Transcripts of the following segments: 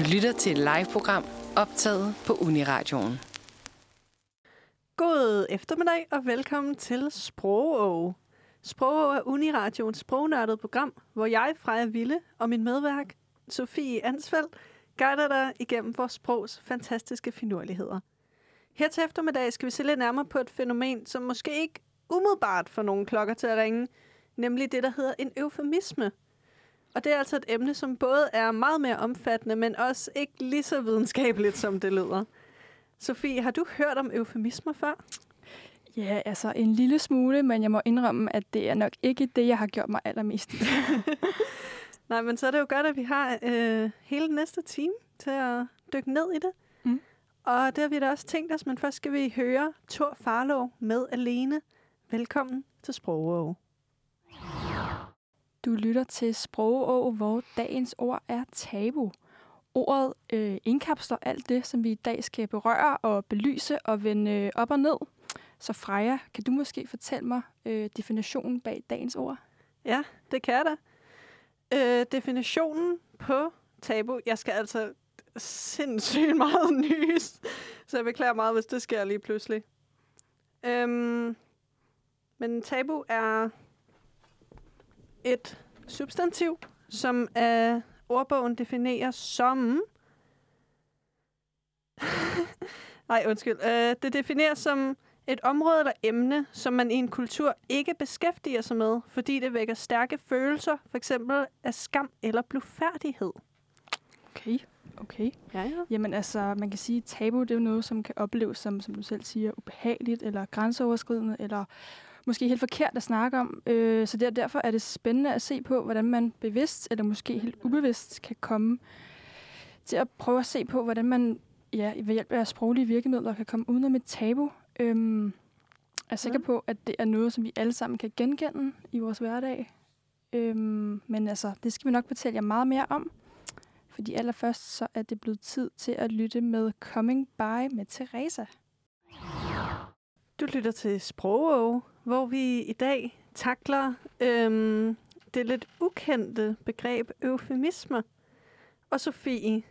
Du lytter til et live-program optaget på Uniradioen. God eftermiddag og velkommen til Sprogå. Sprogå er Uniradioens sprognørdede program, hvor jeg, Freja Ville, og min medværk, Sofie Ansfeldt, guider dig igennem vores sprogs fantastiske finurligheder. Her til eftermiddag skal vi se lidt nærmere på et fænomen, som måske ikke umiddelbart får nogle klokker til at ringe, nemlig det, der hedder en eufemisme. Og det er altså et emne, som både er meget mere omfattende, men også ikke lige så videnskabeligt, som det lyder. Sofie, har du hørt om eufemismer før? Ja, altså en lille smule, men jeg må indrømme, at det er nok ikke det, jeg har gjort mig allermest. Nej, men så er det jo godt, at vi har øh, hele næste time til at dykke ned i det. Mm. Og det har vi da også tænkt os, men først skal vi høre Thor Farlov med Alene. Velkommen til Sprogå. Du lytter til Sprogå, hvor dagens ord er tabu. Ordet øh, indkapsler alt det, som vi i dag skal berøre og belyse og vende øh, op og ned. Så Freja, kan du måske fortælle mig øh, definitionen bag dagens ord? Ja, det kan jeg da. Øh, definitionen på tabu, jeg skal altså sindssygt meget nys, så jeg beklager meget, hvis det sker lige pludselig. Øhm, men tabu er et substantiv, som af ordbogen defineres som... Nej, undskyld. Øh, det defineres som et område eller emne, som man i en kultur ikke beskæftiger sig med, fordi det vækker stærke følelser, for eksempel af skam eller blufærdighed. Okay, okay. Ja, ja. Jamen altså, man kan sige, at tabu det er jo noget, som kan opleves som, som du selv siger, ubehageligt eller grænseoverskridende, eller måske helt forkert at snakke om. Øh, så der, derfor er det spændende at se på, hvordan man bevidst eller måske helt ubevidst kan komme til at prøve at se på, hvordan man ja, ved hjælp af sproglige virkemidler kan komme udenom et tabu. Øhm, jeg er sikker på, at det er noget, som vi alle sammen kan genkende i vores hverdag. Øhm, men altså, det skal vi nok fortælle jer meget mere om. Fordi allerførst så er det blevet tid til at lytte med Coming By med Teresa. Du lytter til Sprogå, hvor vi i dag takler øhm, det lidt ukendte begreb eufemismer. Og Sofie,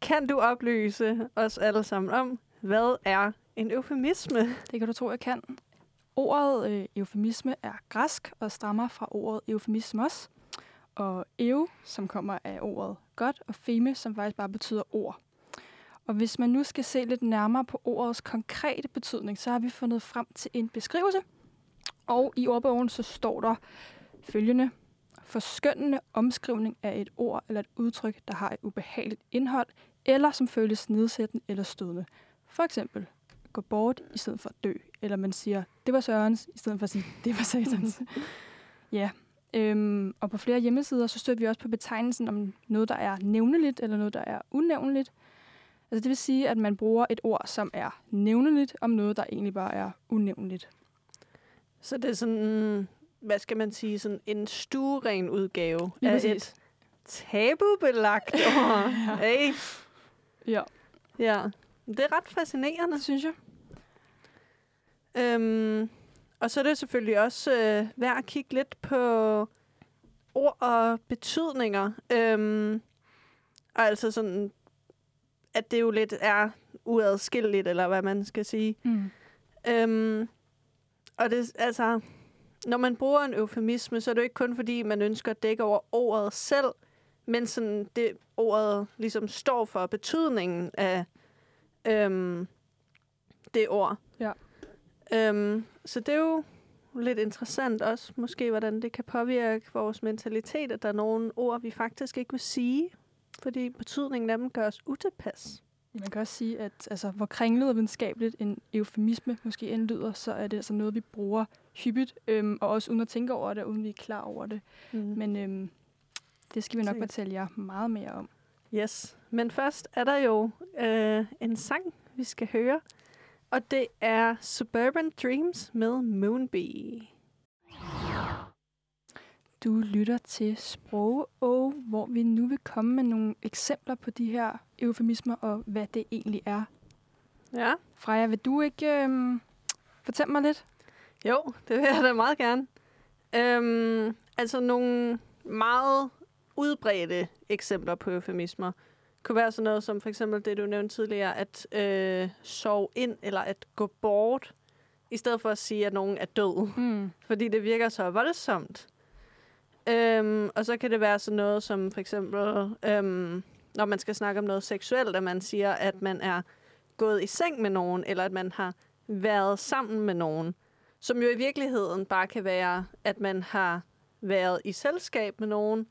kan du oplyse os alle sammen om, hvad er en eufemisme? Det kan du tro, jeg kan. Ordet øh, eufemisme er græsk og stammer fra ordet eufemismos. Og eu, som kommer af ordet godt, og feme, som faktisk bare betyder ord. Og hvis man nu skal se lidt nærmere på ordets konkrete betydning, så har vi fundet frem til en beskrivelse. Og i ordbogen så står der følgende. Forskønnende omskrivning af et ord eller et udtryk, der har et ubehageligt indhold, eller som føles nedsættende eller stødende. For eksempel gå bort i stedet for at dø. Eller man siger, det var Sørens, i stedet for at sige, det var Satans. ja. Øhm, og på flere hjemmesider, så støtter vi også på betegnelsen om noget, der er nævneligt, eller noget, der er unævneligt. Altså det vil sige, at man bruger et ord, som er nævneligt, om noget, der egentlig bare er unævneligt. Så det er sådan, hvad skal man sige, sådan en stueren udgave Lige af præcis. et tabubelagt ord. hey. Ja, Ja, det er ret fascinerende. synes jeg. Øhm, og så er det selvfølgelig også øh, værd at kigge lidt på ord og betydninger. Øhm, og altså sådan, at det jo lidt er uadskilleligt, eller hvad man skal sige. Mm. Øhm, og det, altså, når man bruger en eufemisme, så er det jo ikke kun fordi, man ønsker at dække over ordet selv, men sådan det ordet ligesom står for betydningen af øhm, det ord. Ja. Øhm, så det er jo lidt interessant også, måske hvordan det kan påvirke vores mentalitet, at der er nogle ord, vi faktisk ikke vil sige, fordi betydningen af dem gør os utilpas. Man kan også sige, at altså, hvor kringlet og videnskabeligt en eufemisme måske end lyder, så er det altså noget, vi bruger hyppigt, øhm, og også uden at tænke over det, uden vi er klar over det. Mm. Men øhm, det skal vi nok Sikkert. fortælle jer meget mere om. Yes, men først er der jo øh, en sang, vi skal høre, og det er Suburban Dreams med Moonbee. Du lytter til Sprog og hvor vi nu vil komme med nogle eksempler på de her eufemismer og hvad det egentlig er. Ja, Freja, vil du ikke øhm, fortælle mig lidt? jo, det vil jeg da meget gerne. Øhm, altså nogle meget udbredte eksempler på eufemismer kunne være sådan noget som for eksempel det, du nævnte tidligere, at øh, sove ind eller at gå bort, i stedet for at sige, at nogen er død. Mm. Fordi det virker så voldsomt. Øhm, og så kan det være sådan noget som for eksempel, øhm, når man skal snakke om noget seksuelt, at man siger, at man er gået i seng med nogen, eller at man har været sammen med nogen. Som jo i virkeligheden bare kan være, at man har været i selskab med nogen,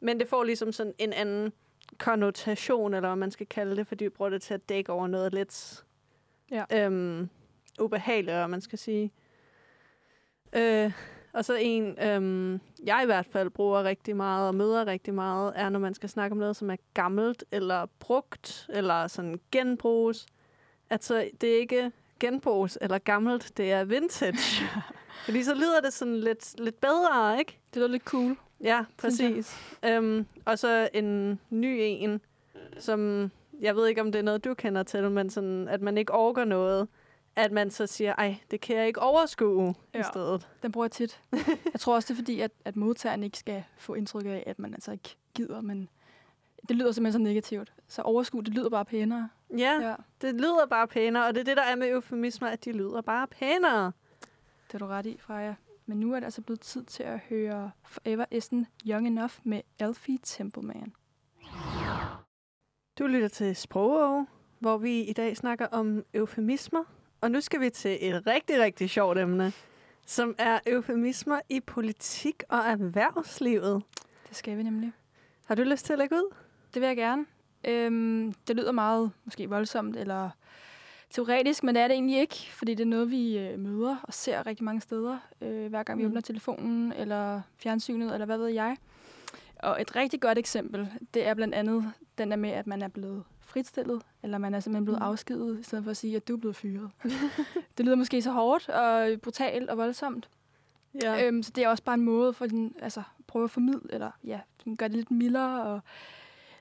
men det får ligesom sådan en anden konnotation, eller hvad man skal kalde det, fordi vi bruger det til at dække over noget lidt Ja. øhm, ubehageligt, man skal sige. Øh, og så en, øhm, jeg i hvert fald bruger rigtig meget og møder rigtig meget, er, når man skal snakke om noget, som er gammelt eller brugt, eller sådan genbruges. Altså, det er ikke genbruges eller gammelt, det er vintage. Fordi så lyder det sådan lidt, lidt bedre, ikke? Det lyder lidt cool. Ja, præcis. Øhm, og så en ny en, som jeg ved ikke, om det er noget, du kender til, men sådan, at man ikke orker noget, at man så siger, ej, det kan jeg ikke overskue ja. I stedet. Den bruger jeg tit. jeg tror også, det er fordi, at, at modtageren ikke skal få indtryk af, at man altså ikke gider, men det lyder simpelthen så negativt. Så overskue, det lyder bare pænere. Ja, Ja, det lyder bare pænere, og det er det, der er med eufemismer, at de lyder bare pænere. det er du ret i, Freja. Men nu er det altså blevet tid til at høre Forever Isn't Young Enough med Alfie Templeman. Du lytter til Sprogov, hvor vi i dag snakker om eufemismer. Og nu skal vi til et rigtig, rigtig sjovt emne, som er eufemismer i politik og erhvervslivet. Det skal vi nemlig. Har du lyst til at lægge ud? Det vil jeg gerne. Øhm, det lyder meget måske voldsomt eller teoretisk, men det er det egentlig ikke, fordi det er noget, vi øh, møder og ser rigtig mange steder, øh, hver gang vi Mm. åbner telefonen eller fjernsynet, eller hvad ved jeg. Og et rigtig godt eksempel, det er blandt andet den der med, at man er blevet fritstillet, eller man er simpelthen blevet Mm. afskedet, i stedet for at sige, at du er blevet fyret. det lyder måske så hårdt og brutalt og voldsomt. Ja. Øhm, så det er også bare en måde for den, altså, prøve at formidle, eller ja, gøre det lidt mildere og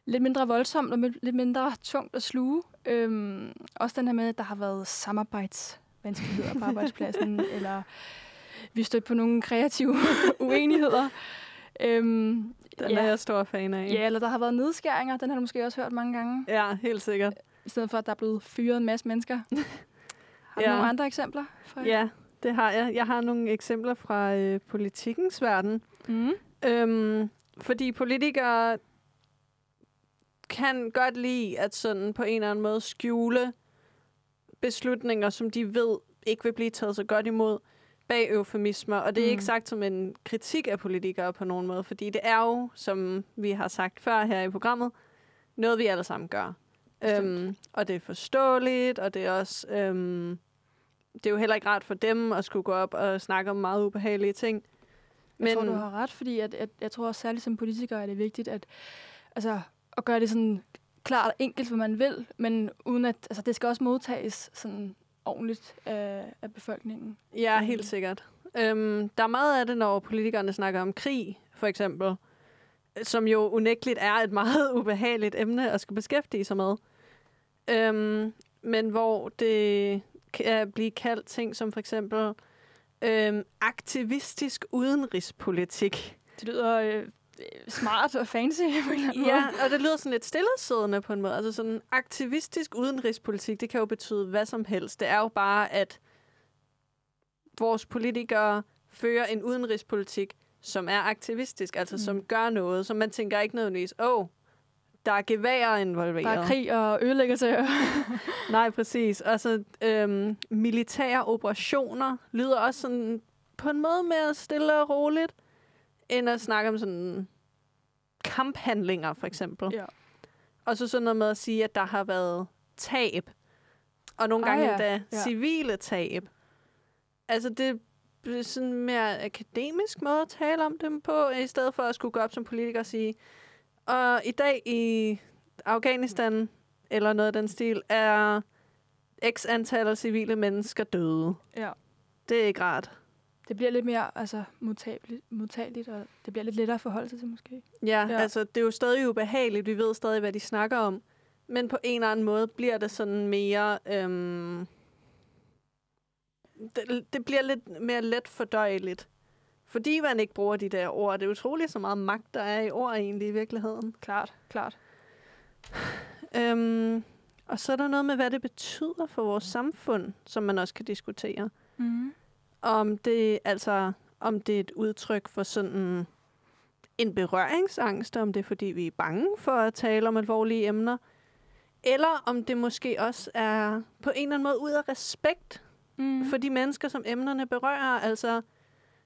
lidt mindre voldsomt og lidt mindre tungt at sluge. Øhm, også den her med, at der har været samarbejdsvanskeligheder på arbejdspladsen, eller vi stødt på nogle kreative uenigheder. Øhm, Den ja. er jeg stor fan af. ja, eller der har været nedskæringer, den har du måske også hørt mange gange, ja helt sikkert. i stedet for, at der er blevet fyret en masse mennesker. Har du Ja. nogle andre eksempler? Fra? Ja, det har jeg. Jeg har nogle eksempler fra øh, politikens verden. Mm. Øhm, fordi politikere kan godt lide at sådan på en eller anden måde skjule beslutninger, som de ved ikke vil blive taget så godt imod bag eufemismer. Og det er Mm. ikke sagt som en kritik af politikere på nogen måde, fordi det er jo, som vi har sagt før her i programmet, noget vi alle sammen gør. Bestemt. Øhm, og det er forståeligt, og det er også... Øhm, det er jo heller ikke rart for dem at skulle gå op og snakke om meget ubehagelige ting. Men... Jeg tror, du har ret, fordi at, at, jeg tror også særligt som politiker er det vigtigt at, altså, at gøre det sådan klart og enkelt, hvad man vil, men uden at altså, det skal også modtages sådan ordentligt af, af befolkningen. Ja, Mm. helt sikkert. Øhm, der er meget af det, når politikerne snakker om krig, for eksempel, som jo unægteligt er et meget ubehageligt emne at skulle beskæftige sig med. Øhm, men hvor det kan blive kaldt ting som for eksempel øhm, aktivistisk udenrigspolitik. Det lyder øh, smart og fancy på en eller anden Ja, måde. og det lyder sådan lidt stillesiddende på en måde. Altså sådan aktivistisk udenrigspolitik, det kan jo betyde hvad som helst. Det er jo bare, at vores politikere fører en udenrigspolitik, som er aktivistisk, altså mm. som gør noget, som man tænker ikke nødvendigvis, åh, oh, der er geværer involveret. Der er krig og ødelæggelse. Nej, præcis. Og så øhm, militære operationer lyder også sådan på en måde mere stille og roligt, end at snakke om sådan kamphandlinger, for eksempel. ja. Og så sådan noget med at sige, at der har været tab. Og nogle Ah, gange ja. endda Ja. civile tab. Altså det er sådan en mere akademisk måde at tale om dem på, i stedet for at skulle gå op som politiker og sige, og i dag i Afghanistan, eller noget af den stil, er x antal af civile mennesker døde. ja. Det er ikke rart. Det bliver lidt mere altså, modtageligt, modtageligt, og det bliver lidt lettere at forholde sig til måske. Ja, Ja. altså det er jo stadig ubehageligt. Vi ved stadig, hvad de snakker om. Men på en eller anden måde bliver det sådan mere... Øhm, det, det bliver lidt mere let fordøjeligt. Fordi man ikke bruger de der ord. Det er utroligt så meget magt, der er i ord egentlig i virkeligheden. Klart, klart. Øhm, og så er der noget med, hvad det betyder for vores samfund, som man også kan diskutere. Mm. Om det, altså, om det er et udtryk for sådan en berøringsangst, om det er fordi, vi er bange for at tale om alvorlige emner, eller om det måske også er på en eller anden måde ud af respekt Mm. for de mennesker, som emnerne berører. Altså,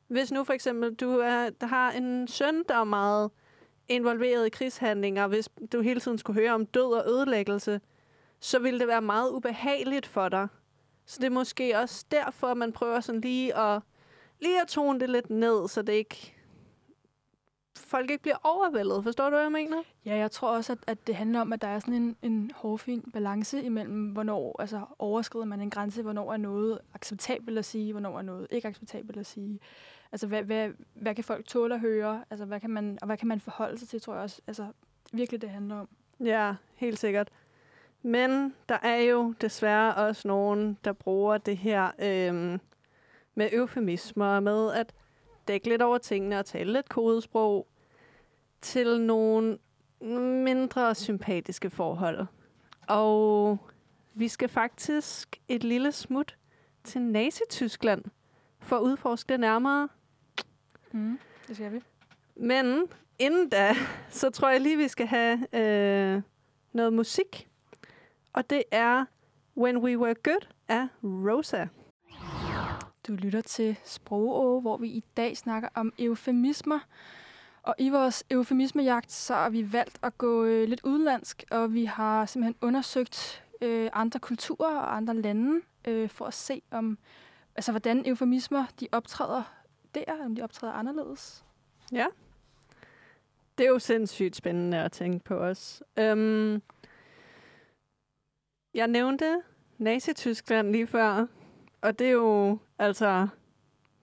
hvis nu for eksempel du er, der har en søn, der er meget involveret i krigshandlinger, hvis du hele tiden skulle høre om død og ødelæggelse, så ville det være meget ubehageligt for dig. Så det er måske også derfor, man prøver sådan lige at, lige at tone det lidt ned, så det ikke folk ikke bliver overvældet. Forstår du, hvad jeg mener? Ja, jeg tror også, at, at det handler om, at der er sådan en, en hårfin balance imellem, hvornår altså, overskrider man en grænse, hvornår er noget acceptabelt at sige, hvornår er noget ikke acceptabelt at sige. Altså, hvad, hvad, hvad kan folk tåle at høre, altså, hvad kan man, og hvad kan man forholde sig til, tror jeg også, altså, virkelig det handler om. Ja, helt sikkert. Men der er jo desværre også nogen, der bruger det her øhm, med eufemismer, med at dække lidt over tingene og tale lidt kodesprog til nogle mindre sympatiske forhold. Og vi skal faktisk et lille smut til Nazi-Tyskland for at udforske det nærmere. Mm. Det skal vi. Men inden da, så tror jeg lige, vi skal have øh, noget musik. Og det er When We Were Good af Rosa. Du lytter til Sprogå, hvor vi i dag snakker om eufemismer. Og i vores eufemismejagt, så har vi valgt at gå øh, lidt udenlandsk, og vi har simpelthen undersøgt øh, andre kulturer og andre lande, øh, for at se om, altså hvordan eufemismer de optræder der, om de optræder anderledes. Ja. Det er jo sindssygt spændende at tænke på os. Øhm, jeg nævnte Nazi-Tyskland lige før, og det er jo altså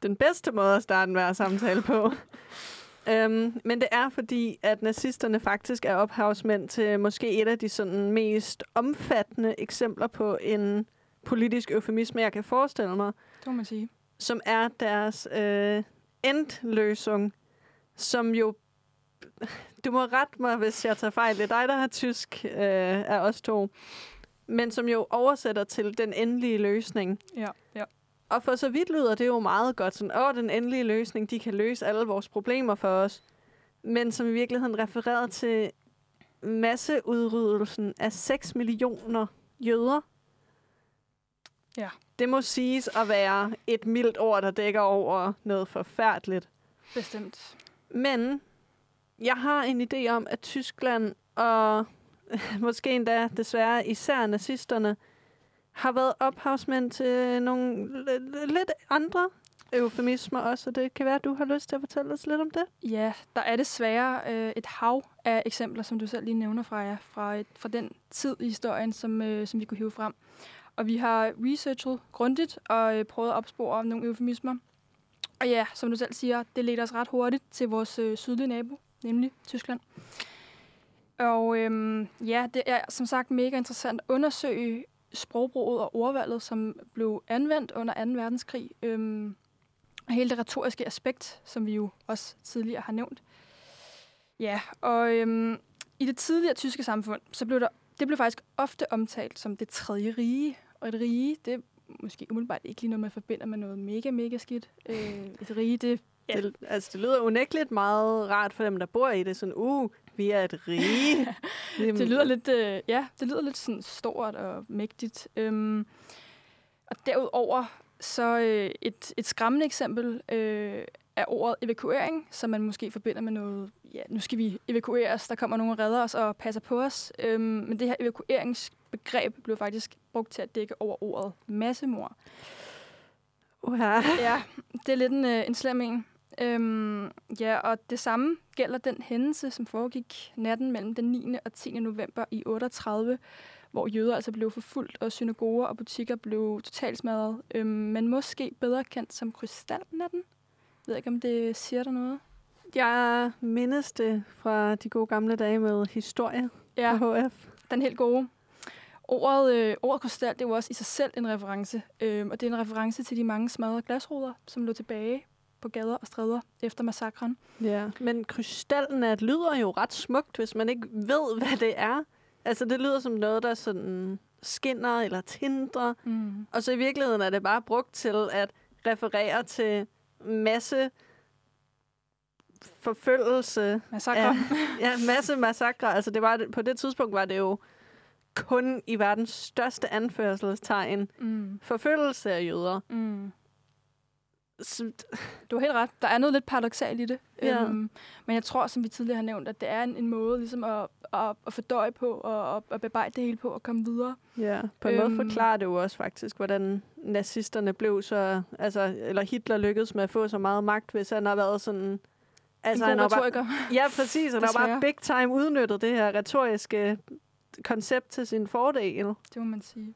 den bedste måde at starte en hver samtale på. øhm, men det er fordi, at nazisterne faktisk er ophavsmænd til måske et af de sådan mest omfattende eksempler på en politisk eufemisme, jeg kan forestille mig, Det må man sige. som er deres øh, endløsung, som jo... Du må rette mig, hvis jeg tager fejl. Det er dig, der har tysk øh, af os to. Men som jo oversætter til den endelige løsning. Ja, ja. Og for så vidt lyder det jo meget godt. Sådan, åh, den endelige løsning, de kan løse alle vores problemer for os. Men som i virkeligheden refererer til masseudryddelsen af 6 millioner jøder. Ja. Det må siges at være et mildt ord, der dækker over noget forfærdeligt. Bestemt. Men jeg har en idé om, at Tyskland og måske endda desværre især nazisterne har været ophavsmænd til nogle l- lidt andre eufemismer også, og det kan være, at du har lyst til at fortælle os lidt om det. Ja, der er desværre øh, et hav af eksempler, som du selv lige nævner fra jer, fra, et, fra den tid i historien, som, øh, som vi kunne hive frem. Og vi har researchet grundigt og øh, prøvet at opspore nogle eufemismer. Og ja, som du selv siger, det leder os ret hurtigt til vores øh, sydlige nabo, nemlig Tyskland. Og øhm, ja, det er som sagt mega interessant at undersøge sprogbruget og ordvalget, som blev anvendt under 2. verdenskrig. Øhm, og hele det retoriske aspekt, som vi jo også tidligere har nævnt. Ja, og øhm, i det tidligere tyske samfund, så blev der, det blev faktisk ofte omtalt som det tredje rige. Og et rige, det er måske umiddelbart ikke lige noget, man forbinder med noget mega, mega skidt. Øh, et rige, det Ja. Det, altså, det lyder unægteligt meget rart for dem, der bor i det. Sådan, uh, vi er et rige. Det lyder lidt, øh, ja, det lyder lidt sådan stort og mægtigt. Øhm, og derudover så øh, et, et skræmmende eksempel øh, er ordet evakuering, som man måske forbinder med noget, ja, nu skal vi evakueres, der kommer nogen og redder os og passer på os. Øhm, men det her evakueringsbegreb blev faktisk brugt til at dække over ordet massemord. Uha. Ja, det er lidt en, øh, en slem en. Øhm, ja, og det samme gælder den hændelse, som foregik natten mellem den 9. og 10. november i 38, hvor jøder altså blev forfulgt, og synagoger og butikker blev totalt smadret. Øhm, men måske bedre kendt som krystalnatten. Jeg ved ikke, om det siger der noget? Jeg mindes det fra de gode gamle dage med historie Ja, på HF. den helt gode. Ordet, øh, ordet krystal, det er jo også i sig selv en reference. Øhm, og det er en reference til de mange smadrede glasruder, som lå tilbage på gader og stræder efter massakren. Ja, men krystalnat lyder jo ret smukt, hvis man ikke ved, hvad det er. Altså, det lyder som noget, der sådan skinner eller tindrer. Mm. Og så i virkeligheden er det bare brugt til at referere til masse forfølgelse. Massakre. Ja, ja masse massakre. Altså, det var, på det tidspunkt var det jo kun i verdens største anførselstegn Mm. forfølgelse af jøder. Mm. Du har helt ret. Der er noget lidt paradoxalt i det. Ja. Øhm, men jeg tror, som vi tidligere har nævnt, at det er en, en måde ligesom at, at, at fordøje på og at, at bearbejde det hele på og komme videre. ja, på en øhm. måde forklarer det jo også faktisk, hvordan nazisterne blev så... Altså, eller Hitler lykkedes med at få så meget magt, hvis han har været sådan... Altså, han en god bare, retoriker. Ja, præcis. Han har bare big time udnyttet det her retoriske koncept til sin fordel. Det må man sige.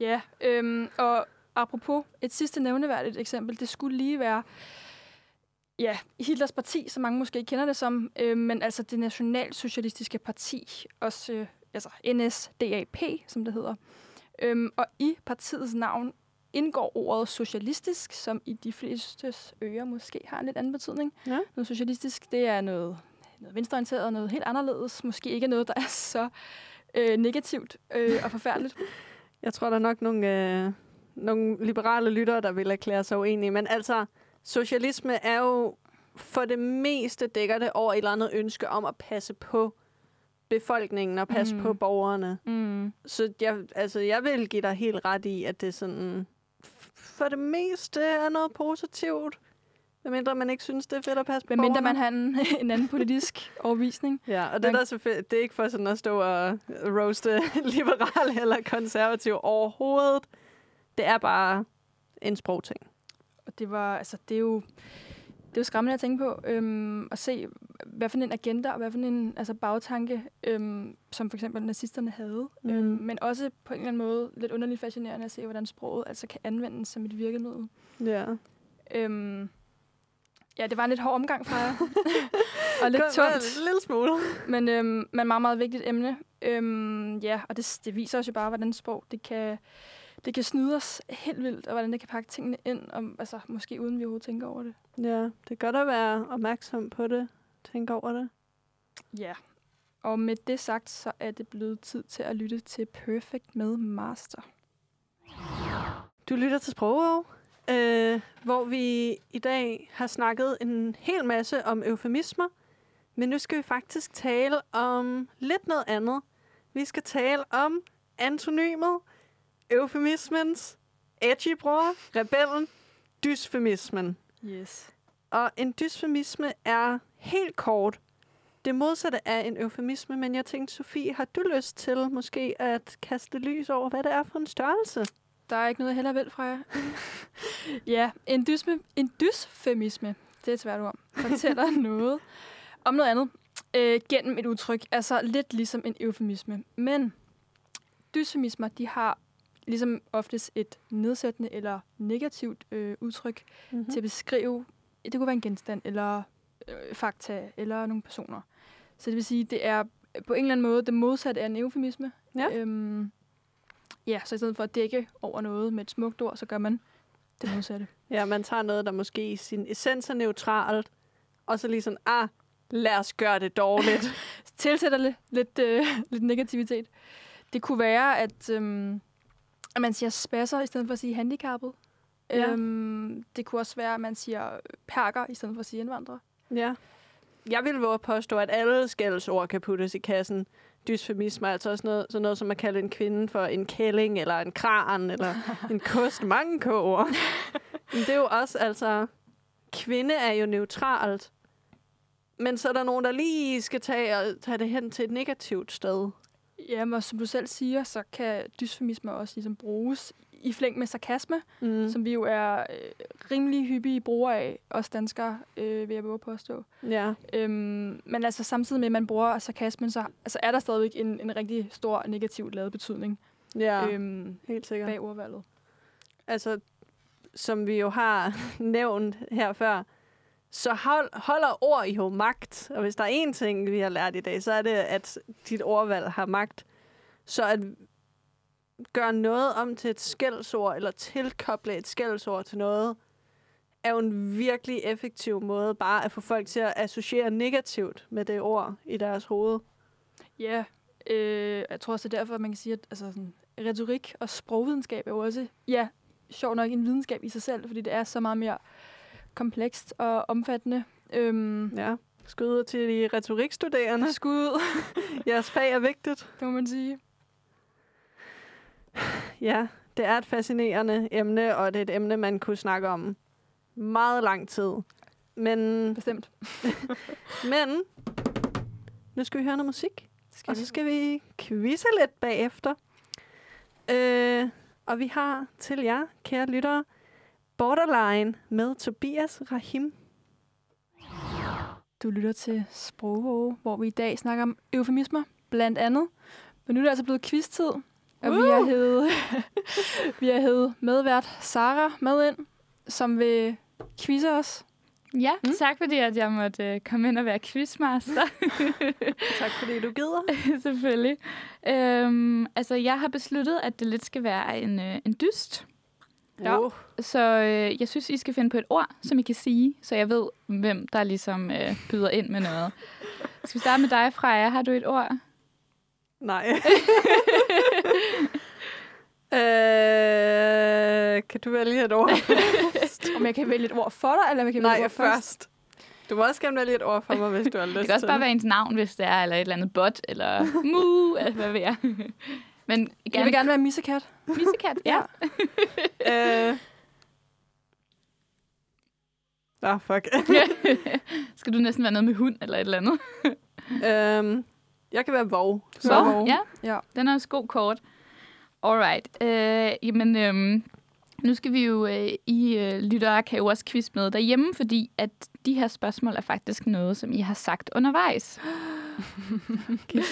Ja, øhm, og apropos et sidste nævneværdigt eksempel, det skulle lige være ja, Hitlers parti, som mange måske ikke kender det som, øh, men altså det nationalsocialistiske parti, også øh, altså NSDAP, som det hedder. Øhm, og i partiets navn indgår ordet socialistisk, som i de flestes ører måske har en lidt anden betydning. Ja. Noget socialistisk, det er noget, noget venstreorienteret, noget helt anderledes. Måske ikke noget, der er så øh, negativt øh, og forfærdeligt. Jeg tror, der er nok nogle, øh, nogle liberale lyttere, der vil erklære sig uenige. Men altså, socialisme er jo for det meste dækker det over et eller andet ønske om at passe på befolkningen og passe Mm. på borgerne. Mm. Så jeg, altså, jeg vil give dig helt ret i, at det sådan, for det meste er noget positivt. Medmindre man ikke synes, det er fedt at passe på Hvad mindre borgerne. man har en, en anden politisk overvisning. Ja, og det, der er selvfølgelig, det er ikke for sådan at stå og roaste liberale eller konservative overhovedet. Det er bare en sprogting. Og det var, altså, det er jo, det er jo skræmmende at tænke på, øhm, at se, hvad for en agenda og hvad for en altså, bagtanke, øhm, som for eksempel nazisterne havde. Mm. Øhm, men også på en eller anden måde lidt underligt fascinerende at se, hvordan sproget altså kan anvendes som et virkemiddel. Ja. Øhm, ja, det var en lidt hård omgang fra jer. og lidt tungt. En lille smule. Men, øhm, men meget, meget vigtigt emne. Øhm, ja, og det, det viser os jo bare, hvordan sprog det kan, det kan snyde os helt vildt, og hvordan det kan pakke tingene ind, og, altså, måske uden vi overhovedet tænker over det. Ja, det er godt at være opmærksom på det. Tænk over det. Ja. Og med det sagt, så er det blevet tid til at lytte til Perfect med Master. Du lytter til Sprogov, øh, hvor vi i dag har snakket en hel masse om eufemismer. Men nu skal vi faktisk tale om lidt noget andet. Vi skal tale om antonymet, eufemismens edgy bror, rebellen, dysfemismen. Yes. Og en dysfemisme er helt kort det modsatte af en eufemisme, men jeg tænkte, Sofie, har du lyst til måske at kaste lys over, hvad det er for en størrelse? Der er ikke noget, heller vil fra jer. ja, en, dysme, en dysfemisme, det er et svært ord, fortæller noget om noget andet øh, gennem et udtryk. Altså lidt ligesom en eufemisme. Men dysfemismer, de har ligesom oftest et nedsættende eller negativt øh, udtryk Mm-hmm. mm. til at beskrive, det kunne være en genstand, eller øh, fakta, eller nogle personer. Så det vil sige, det er på en eller anden måde det modsatte af en eufemisme. Ja. Øhm, ja, så i stedet for at dække over noget med et smukt ord, så gør man det modsatte. Ja, man tager noget, der måske i sin essens er neutralt, og så lige sådan, ah, lad os gøre det dårligt. Tilsætter lidt, lidt, øh, lidt negativitet. Det kunne være, at, øhm, at man siger spasser i stedet for at sige handicappet. Ja. Øhm, det kunne også være, at man siger perker i stedet for at sige indvandrer. ja. Jeg vil våge at påstå, at alle skældsord kan puttes i kassen. Dysfemisme er altså også noget, sådan noget, som at kalde en kvinde for en kælling, eller en kran, eller en kost. Mange k-ord. Men det er jo også, altså... Kvinde er jo neutralt. Men så er der nogen, der lige skal tage, og tage det hen til et negativt sted. Ja, men som du selv siger, så kan dysfemisme også ligesom bruges i flæng med sarkasme, Mm. som vi jo er øh, rimelig hyppige brugere af, os danskere, øh, vil jeg våge påstå. Ja. Øhm, men altså samtidig med, at man bruger sarkasmen, så altså, er der stadigvæk en, en rigtig stor negativ lavet betydning Ja, ja. øhm, helt sikkert. bag ordvalget. altså, som vi jo har nævnt her før, så hold, holder ord jo magt. Og hvis der er én ting, vi har lært i dag, så er det, at dit ordvalg har magt. Så at gøre noget om til et skældsord, eller tilkoble et skældsord til noget, er jo en virkelig effektiv måde bare at få folk til at associere negativt med det ord i deres hoved. Ja, Øh, jeg tror også, det er derfor, at man kan sige, at altså, sådan, retorik og sprogvidenskab er jo også, ja, sjov nok en videnskab i sig selv, fordi det er så meget mere komplekst og omfattende. Øhm, Ja. Skud ud til de retorikstuderende. skud, Jeres fag er vigtigt. det må man sige. Ja, det er et fascinerende emne, og det er et emne, man kunne snakke om meget lang tid. Men, Bestemt. men nu skal vi høre noget musik, Skal og så skal vi quizze lidt bagefter. Øh, og vi har til jer, kære lyttere, Borderline med Tobias Rahim. Du lytter til Sprogvåge, hvor vi i dag snakker om eufemismer, blandt andet. Men nu er det altså blevet quiz-tid, og vi har hævet, vi har hævet medvært Sara med ind, som vil quizze os. Ja, mm. tak fordi at jeg måtte øh, komme ind og være quizmaster, Tak fordi du gider. selvfølgelig. Øhm, altså, jeg har besluttet, at det lidt skal være en, øh, en dyst. Ja. Oh, Så øh, jeg synes, I skal finde på et ord, som I kan sige, så jeg ved, hvem der ligesom øh, byder ind med noget. Skal vi starte med dig, Freja? Har du et ord? nej. øh, kan du vælge et ord? Om jeg kan vælge et ord for dig, eller om jeg kan vælge et Nej, ord først. Du må også gerne vælge et ord for mig, hvis du har lyst Det kan også bare være ens navn, hvis det er, eller et eller andet bot, eller mu, eller hvad ved jeg. Men Jeg vil gerne være missekat. missekat, ja. Øh. Ah, fuck. Skal du næsten være noget med hund, eller et eller andet? øhm, jeg kan være vov. Så Vov. vov. Ja, Ja. Den er også god kort. Alright. Øh, jamen, øhm, nu skal vi jo, øh, I øh, lyttere kan jo også quiz med derhjemme, fordi at de her spørgsmål er faktisk noget, som I har sagt undervejs. okay.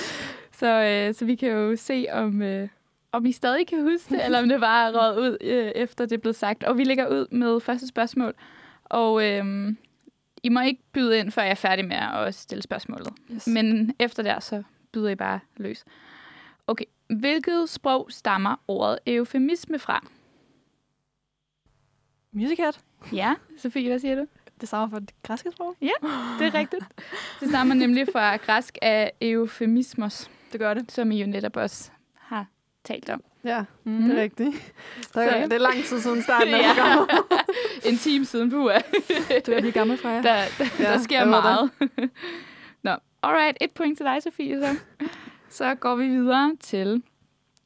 Så, øh, så vi kan jo se, om, øh, om I stadig kan huske det, eller om det bare er røget ud, øh, efter det er blevet sagt. Og vi lægger ud med første spørgsmål. Og øh, I må ikke byde ind, før jeg er færdig med at stille spørgsmålet. Yes. Men efter der, så byder I bare løs. Okay. Hvilket sprog stammer ordet eufemisme fra? Missekat? Ja, Sofie, hvad siger du? Det stammer fra det græske sprog. Det er rigtigt. Det stammer nemlig fra græsk af eufemismos, Det gør det. som I jo netop også har talt om. Ja, Mm. det er rigtigt. Der, Så- det er lang tid siden starten af Ja. programmet. En time siden uge. Du er lige gammel fra jer. Der, der, Ja, der sker meget. Nå, alright. Et point til dig, Sofie. Så. så går vi videre til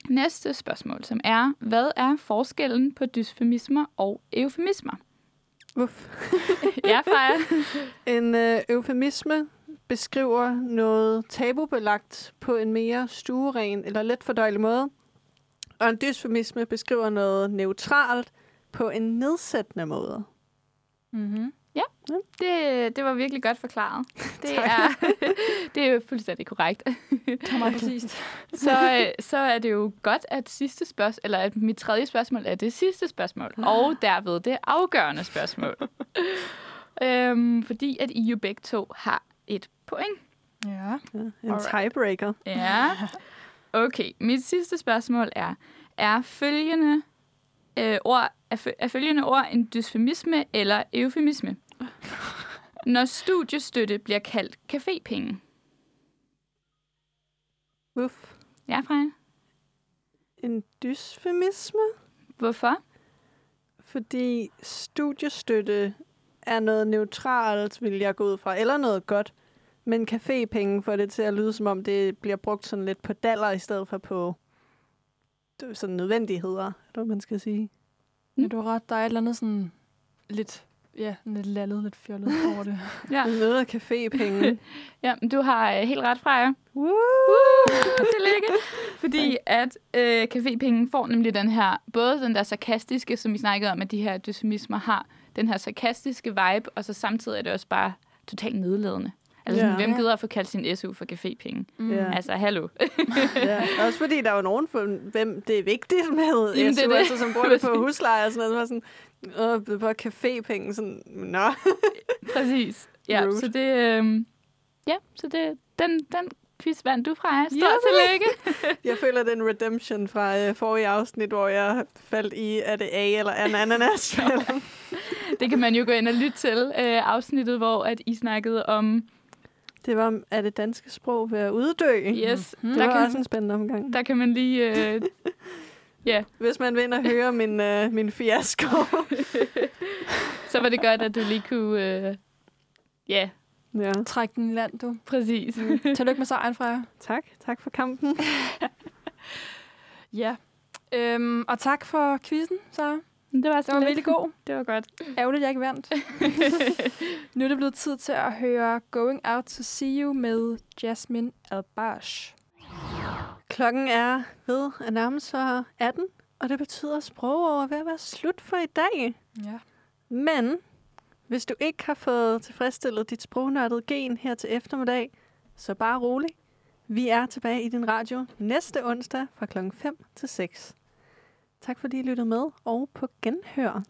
næste spørgsmål, som er, hvad er forskellen på dysfemismer og eufemismer? Uff. Ja, Freja. En øh, eufemisme beskriver noget tabubelagt på en mere stueren eller let fordøjelig måde. Og en dysfemisme beskriver noget neutralt på en nedsættende måde. Mm-hmm. Det, det var virkelig godt forklaret. Det er, det er jo fuldstændig korrekt. Det er meget præcist. Så, øh, så er det jo godt, at sidste spørgsmål, eller at mit tredje spørgsmål er det sidste spørgsmål, og derved det afgørende spørgsmål. øhm, fordi at I jo begge to har et point. Ja. Ja, en Alright. tiebreaker. Ja. Okay, mit sidste spørgsmål er, er følgende, øh, ord, er, er følgende ord en dysfemisme eller eufemisme? Når studiestøtte bliver kaldt cafépenge. Uff. Ja, Freja? En dysfemisme? Hvorfor? Fordi studiestøtte er noget neutralt, vil jeg gå ud fra, eller noget godt. Men cafépenge får det til at lyde, som om det bliver brugt sådan lidt på daller, i stedet for på det er sådan nødvendigheder, er det, hvad man skal sige. ja, du har ret. Der er et eller andet sådan lidt, ja, lidt lallet, lidt fjollet over det. Ja, Noget af cafépenge. ja men du har øh, helt ret, Freja. Woo! Tillykke. Fordi at øh, cafépenge får nemlig den her, både den der sarkastiske, som vi snakkede om, at de her dysmismer har, den her sarkastiske vibe, og så samtidig er det også bare totalt nedladende. Altså, Ja. hvem gider at få kaldt sin SU for cafépenge? Mm. Ja. Altså, hallo. ja. Også fordi der er jo nogen, for hvem det er vigtigt med Jamen, SU, det det. altså, som bruger det på husleje og sådan noget. Så var sådan, øh, på cafépenge, sådan, nå. Præcis. Ja, Rude. så det, øh, ja, så det, den, den quiz vandt du fra. Stort Ja, tillykke. Jeg føler den redemption fra øh, forrige afsnit, hvor jeg faldt i, er det A eller en ananas? Det kan man jo gå ind og lytte til, øh, afsnittet, hvor at I snakkede om Det var, er det danske sprog ved at uddø? Yes, Det der var kan, også en spændende omgang. der kan man lige... Øh, ja, Hvis man vil ind og høre min, øh, min fiasko. så var det godt, at du lige kunne... Øh, ja, ja. Træk den i land, du. præcis. Tillykke med sejren, Freja. Tak. Tak for kampen. Ja. Øhm, og tak for quizzen, så. Det var, så Det var virkelig god. Det var godt. Ærgerligt, jeg ikke vandt. nu er det blevet tid til at høre Going Out to See You med Jasmine Albash. Klokken er ved at nærme sig 18, og det betyder, at sprogover er ved at være slut for i dag. Ja. Men hvis du ikke har fået tilfredsstillet dit sprognørdede gen her til eftermiddag, så bare rolig. Vi er tilbage i din radio næste onsdag fra klokken 5 til 6. Tak fordi I lyttede med, og på genhør.